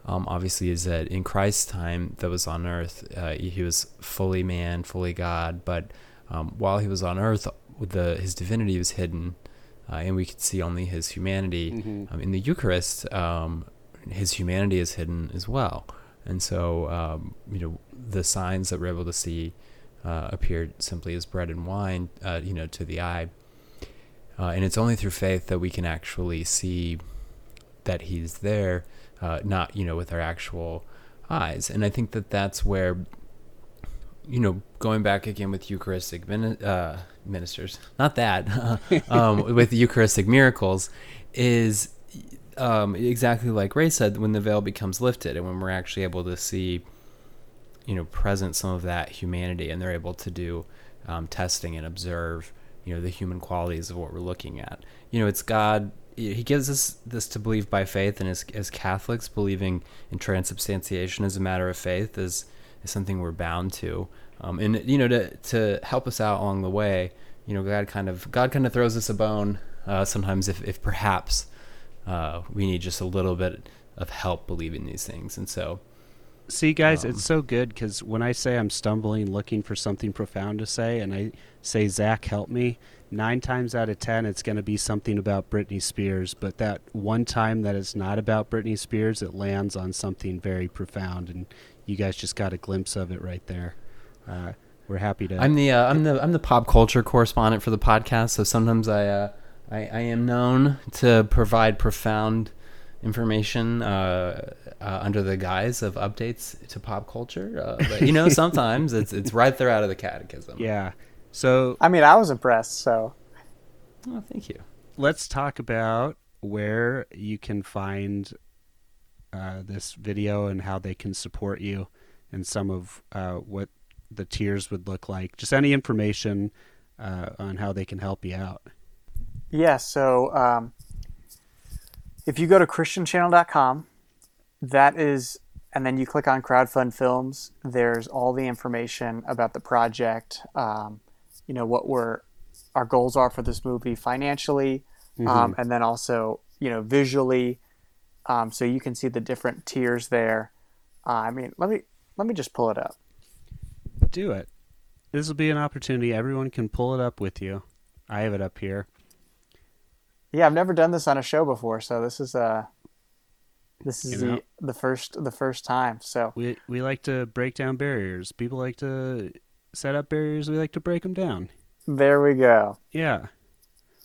um, obviously, is that in Christ's time that was on earth, uh, he was fully man, fully God. But um, while he was on earth, the his divinity was hidden, uh, and we could see only his humanity. Mm-hmm. Um, in the Eucharist, um, his humanity is hidden as well. And so, um, you know, the signs that we're able to see uh, appear simply as bread and wine, uh, you know, to the eye. Uh, and it's only through faith that we can actually see that He's there, uh, not you know with our actual eyes. And I think that that's where, you know, going back again with Eucharistic min- uh, ministers, not that, *laughs* um, *laughs* with Eucharistic miracles, is um, exactly like Ray said, when the veil becomes lifted and when we're actually able to see, you know, present some of that humanity, and they're able to do um, testing and observe, you know, the human qualities of what we're looking at. You know, it's God. He gives us this to believe by faith, and as as Catholics, believing in transubstantiation as a matter of faith is is something we're bound to. Um, and you know, to to help us out along the way, you know, God kind of God kind of throws us a bone uh, sometimes if if perhaps uh, we need just a little bit of help believing these things. And so, see, guys, um, it's so good because when I say I'm stumbling, looking for something profound to say, and I say, Zach, help me, nine times out of ten, it's going to be something about Britney Spears. But that one time that it's not about Britney Spears, it lands on something very profound. And you guys just got a glimpse of it right there. Uh, we're happy to. I'm the uh, I'm the I'm the pop culture correspondent for the podcast, so sometimes I uh, I, I am known to provide profound information uh, uh, under the guise of updates to pop culture. Uh, but you know, sometimes it's it's right there out of the catechism. Yeah. So I mean, I was impressed. So. Oh, thank you. Let's talk about where you can find uh, this video and how they can support you, and some of uh, what the tiers would look like. Just any information uh, on how they can help you out. Yeah, so um, if you go to christianchannel.com, that is, and then you click on crowdfund films, there's all the information about the project, um, you know, what we're, our goals are for this movie financially, mm-hmm. um, and then also, you know, visually. Um, so you can see the different tiers there. Uh, I mean, let me, let me just pull it up. Do it. This will be an opportunity. Everyone can pull it up with you. I have it up here. Yeah, I've never done this on a show before, so this is uh this is you know, the the first the first time. So we we like to break down barriers. People like to set up barriers. We like to break them down. There we go. Yeah.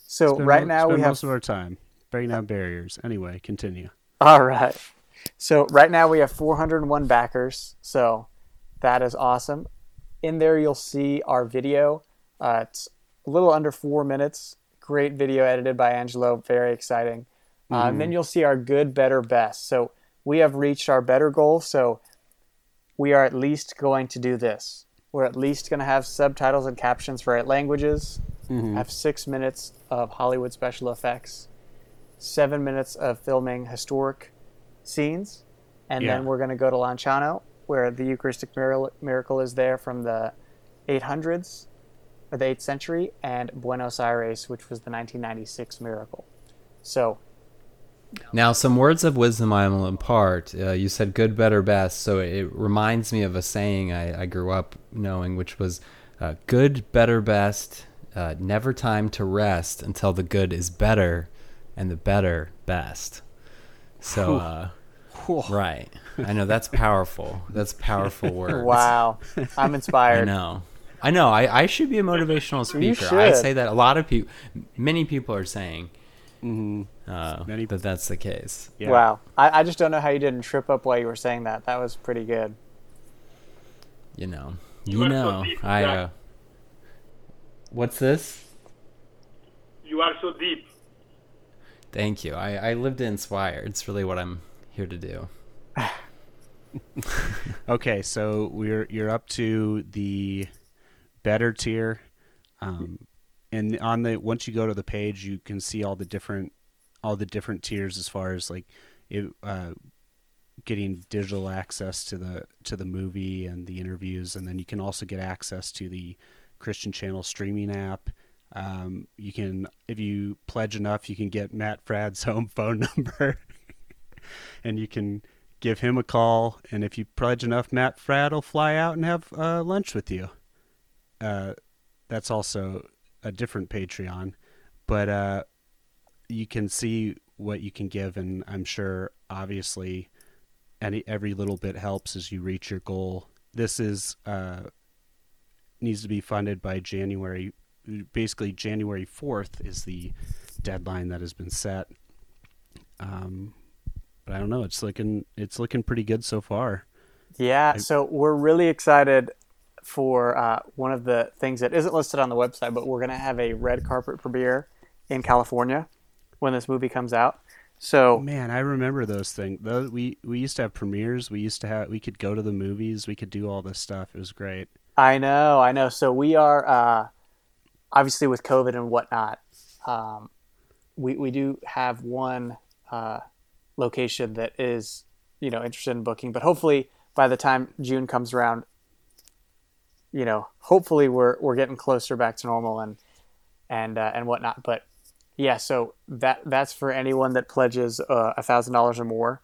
So spend right now we have most of our time breaking down barriers. Anyway, continue. All right. So right now we have 401 backers. So that is awesome. In there you'll see our video. Uh, it's a little under four minutes great video edited by Angelo. Very exciting. Mm-hmm. Uh, and then you'll see our good, better, best. So we have reached our better goal. So we are at least going to do this. We're at least going to have subtitles and captions for eight languages. Mm-hmm. Have six minutes of Hollywood special effects, seven minutes of filming historic scenes, and yeah. then we're going to go to Lanciano, where the Eucharistic miracle is there from the 800s or the 8th century, and Buenos Aires, which was the 1996 miracle. So. Now, some words of wisdom I will impart. Uh, you said good, better, best. So it reminds me of a saying I, I grew up knowing, which was uh, good, better, best, uh, never time to rest until the good is better and the better best. So, uh, right. I know that's powerful. That's powerful *laughs* words. Wow. I'm inspired. I know. I know. I, I should be a motivational speaker. I say that a lot of people, many people are saying mm-hmm. uh, many, that that's the case. Yeah. Wow. I, I just don't know how you didn't trip up while you were saying that. That was pretty good. You know. You, you know. So I. Uh, what's this? You are so deep. Thank you. I, I lived to inspire. It's really what I'm here to do. *laughs* okay, so we're you're up to the better tier. Um, and on the once you go to the page, you can see all the different all the different tiers as far as like it, uh, getting digital access to the to the movie and the interviews, and then you can also get access to the Christian Channel streaming app. Um, you can, if you pledge enough, you can get Matt Fradd's *laughs* home phone number, *laughs* and you can give him a call. And if you pledge enough, Matt Fradd will fly out and have uh, lunch with you uh, that's also a different Patreon, but uh, you can see what you can give, and I'm sure obviously any every little bit helps as you reach your goal. This is uh, needs to be funded by January. Basically, January fourth is the deadline that has been set. Um, but I don't know. It's looking it's looking pretty good so far. Yeah, so we're really excited for uh, one of the things that isn't listed on the website, but we're going to have a red carpet premiere in California when this movie comes out. So Man, I remember those things. Those we we used to have premieres. We used to have we could go to the movies. We could do all this stuff. It was great. I know, I know. So we are uh, obviously with COVID and whatnot. Um, we we do have one uh, location that is you know interested in booking, but hopefully by the time June comes around, you know, hopefully we're we're getting closer back to normal and and uh, and whatnot. But yeah, so that that's for anyone that pledges uh, a thousand dollars or more.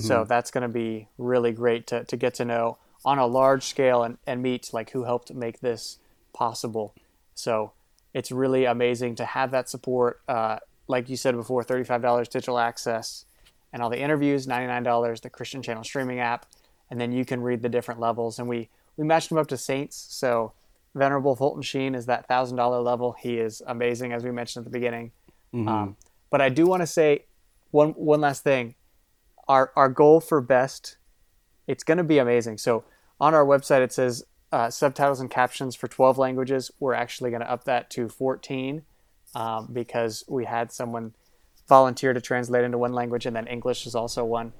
So that's going to be really great to, to get to know on a large scale and, and meet like who helped make this possible. So it's really amazing to have that support. Uh, like you said before, $35 digital access and all the interviews, $99, the Christian Channel streaming app, and then you can read the different levels. And we, we matched him up to saints. So Venerable Fulton Sheen is that $1,000 level. He is amazing, as we mentioned at the beginning. Um, but I do want to say one, one last thing our our goal for best it's going to be amazing so on our website it says uh, subtitles and captions for 12 languages we're actually going to up that to 14 um, because we had someone volunteer to translate into one language and then english is also one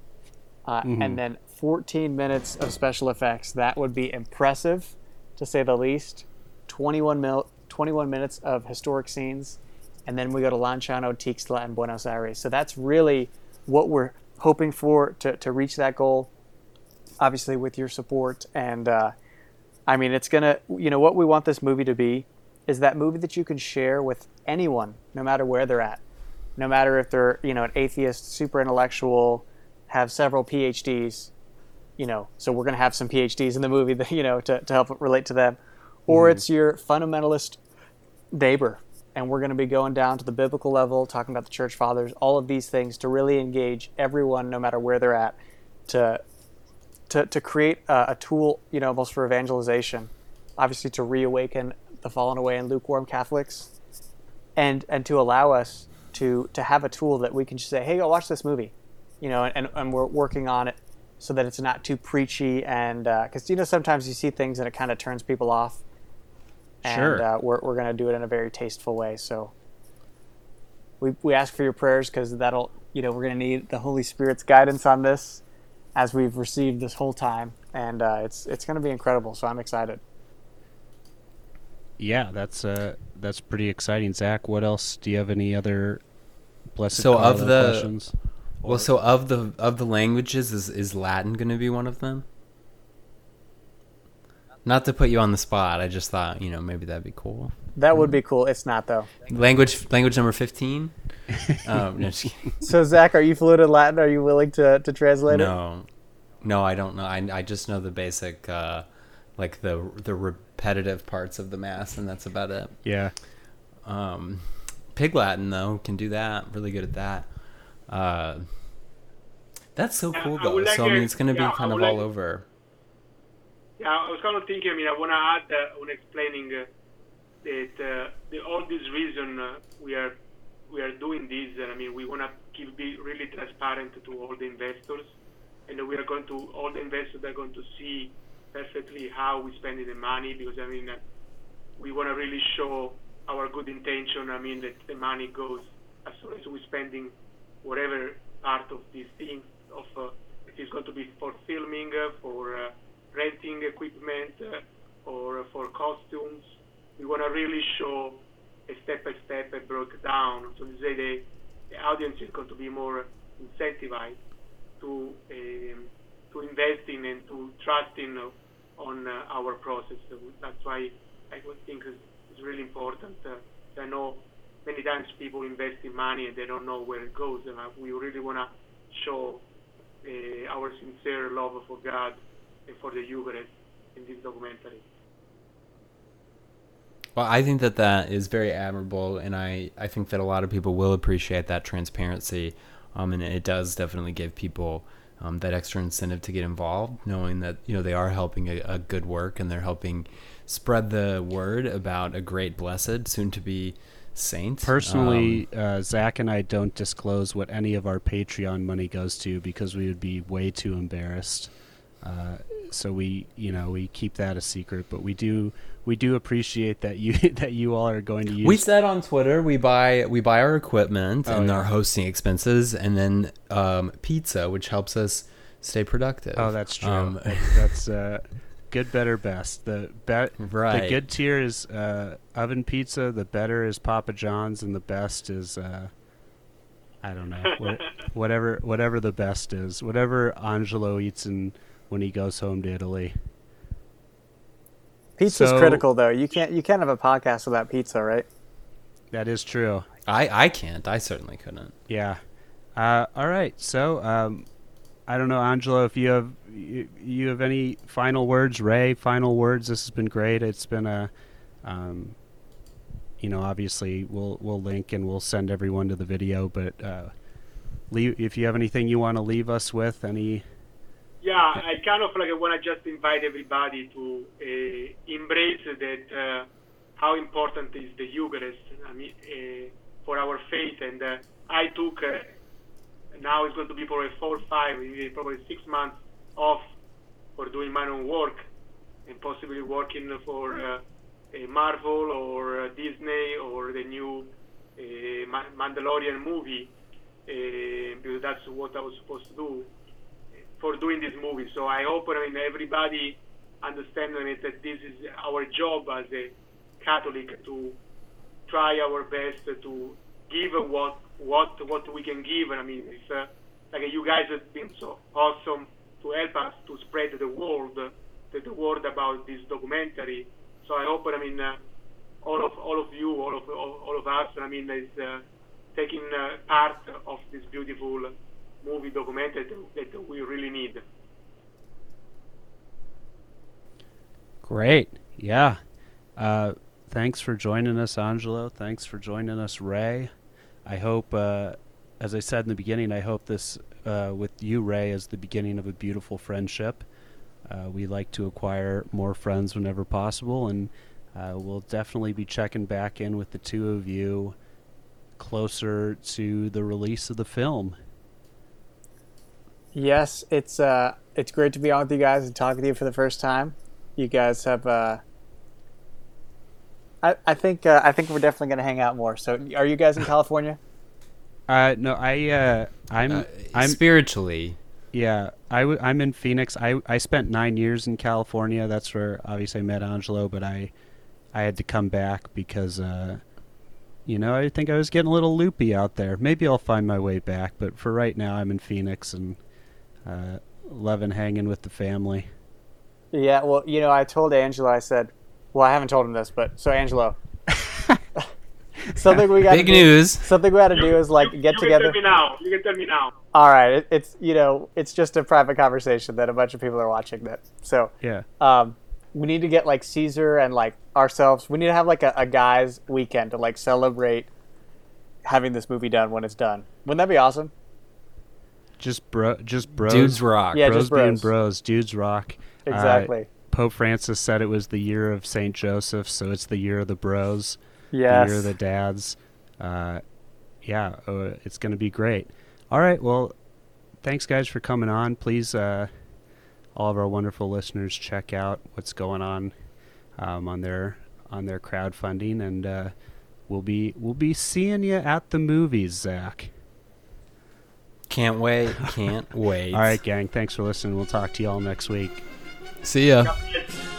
uh, and then 14 minutes of special effects. That would be impressive to say the least. 21 mil- 21 minutes of historic scenes. And then we go to Lanciano, Tixtla, and Buenos Aires. So that's really what we're hoping for to, to reach that goal. Obviously, with your support, and uh, I mean, it's gonna, you know, what we want this movie to be is that movie that you can share with anyone, no matter where they're at, no matter if they're, you know, an atheist, super intellectual, have several PhDs, you know, so we're gonna have some PhDs in the movie, *laughs* that, you know, to, to help relate to them, or mm-hmm. it's your fundamentalist neighbor and we're going to be going down to the biblical level talking about the church fathers all of these things to really engage everyone no matter where they're at to to, to create a, a tool you know almost for evangelization. Obviously to reawaken the fallen away and lukewarm catholics and and to allow us to to have a tool that we can just say hey go watch this movie you know and, and we're working on it so that it's not too preachy and because you know sometimes you see things and it kind of turns people off and Sure. uh, we're, we're going to do it in a very tasteful way so we, we ask for your prayers because that'll you know we're going to need the holy spirit's guidance on this as we've received this whole time and uh, it's it's going to be incredible so i'm excited Yeah, that's uh that's pretty exciting. Zach, what else? Do you have any other blessed So of the- questions? Well, so of the of the languages, is is Latin going to be one of them? Not to put you on the spot, I just thought you know maybe that'd be cool. that would be cool it's not though Language language number fifteen. um, *laughs* no, kidding. so zach are you fluent in latin are you willing to, to translate it no, no, I don't know. I I just know the basic, uh, like the the repetitive parts of the mass, and that's about it. Yeah. Um, Pig Latin though can do that. Really good at that. Uh, that's so cool I though. would like so I mean, it's going to yeah, be kind of would all like- over. Yeah, I was kind of thinking. I mean, I want to add uh, on explaining uh, that uh, the, all this reason uh, we are we are doing this. And I mean, we want to keep be really transparent to all the investors, and we are going to all the investors are going to see perfectly how we spending the money because I mean, uh, we want to really show our good intention. I mean, that the money goes as soon as we're spending whatever part of these things of uh, it is going to be for filming, uh, for uh, renting equipment, uh, or for costumes. We want to really show a step by step and broke down. So to say the, the audience is going to be more incentivized to um, to invest in and to trust in on our process. So that's why I would think it's, it's really important. I know many times people invest in money and they don't know where it goes, and uh, we really want to show uh, our sincere love for God and for the Eucharist in this documentary. Well, I think that that is very admirable, and I, I think that a lot of people will appreciate that transparency, um, and it does definitely give people um, that extra incentive to get involved, knowing that you know they are helping a, a good work and they're helping spread the word about a great blessed, soon to be saint. Personally, Um, uh, Zach and I don't disclose what any of our Patreon money goes to because we would be way too embarrassed. Uh, so we, you know, we keep that a secret. But we do, we do appreciate that you *laughs* that you all are going to use. we said on Twitter we buy we buy our equipment Oh, and yeah. our hosting expenses, and then um, pizza, which helps us stay productive. oh, that's true. Um, That- that's uh, good, better, best. The be- the good tier is uh, oven pizza. The better is Papa John's, and the best is. Uh, I don't know. What, *laughs* whatever, whatever the best is, whatever Angelo eats in, when he goes home to Italy. Pizza's So- critical though. You can't you can't have a podcast without pizza, right? That is true. I I can't. I certainly couldn't. Yeah. Uh, all right. So, um, I don't know, Angelo, if you have you, you have any final words, Ray. Final words. This has been great. It's been a, um, you know, obviously we'll we'll link and we'll send everyone to the video. But uh, leave if you have anything you want to leave us with, any. Yeah, I kind of like I want to just invite everybody to uh, embrace that uh, how important is the Eucharist I mean, uh, for our faith. And uh, I took uh, now it's going to be probably four, five, probably six months off for doing my own work and possibly working for uh, a Marvel or uh, Disney or the new uh, Ma- Mandalorian movie uh, because that's what I was supposed to do for doing this movie. So I hope I mean everybody understanding it that this is our job as a Catholic to try our best to give what what what we can give. And I mean, it's uh, like you guys have been so awesome to help us to spread the word the, the word about this documentary. So I hope I mean uh, all of all of you, all of all, of us, I mean, is uh, taking uh, part of this beautiful movie documentary that, that we really need. Great. Yeah. Uh, thanks for joining us, Angelo. Thanks for joining us, Ray. I hope, uh, as I said in the beginning, I hope this uh, with you, Ray, as the beginning of a beautiful friendship. Uh, we like to acquire more friends whenever possible, and uh, we'll definitely be checking back in with the two of you closer to the release of the film. Yes, it's uh it's great to be on with you guys and talking with you for the first time. You guys have uh I, I think uh, I think we're definitely going to hang out more. So, are you guys in California? Uh, no, I, uh, I'm, Uh, I'm, spiritually. Yeah, I w- I'm in Phoenix. I I spent nine years in California. That's where obviously I met Angelo, but I I had to come back because uh, you know I think I was getting a little loopy out there. Maybe I'll find my way back, but for right now I'm in Phoenix and uh, loving hanging with the family. Yeah, well, you know, I told Angelo, I said, well, I haven't told him this, but so Angelo, *laughs* something we got Big do, news. Something we got to do is like you, get you together. can tell me now. You can tell me now. All right, it, it's you know, it's just a private conversation that a bunch of people are watching. That so Yeah, um, we need to get like Caesar and like ourselves. We need to have like a, a guys' weekend to like celebrate having this movie done when it's done. Wouldn't that be awesome? just bro, just bros. Dudes rock. Yeah, bros just being bros. bros. Dudes rock. Uh, Exactly. Pope Francis said it was the year of Saint Joseph, so it's the year of the bros. Yes. the year of the dads. Uh, yeah, uh, it's going to be great. All right, well, thanks guys for coming on. Please, uh, all of our wonderful listeners, check out what's going on um, on their on their crowdfunding, and uh, we'll be we'll be seeing you at the movies, Zach. Can't wait. Can't wait. *laughs* All right, gang. Thanks for listening. We'll talk to you all next week. See ya. Yes.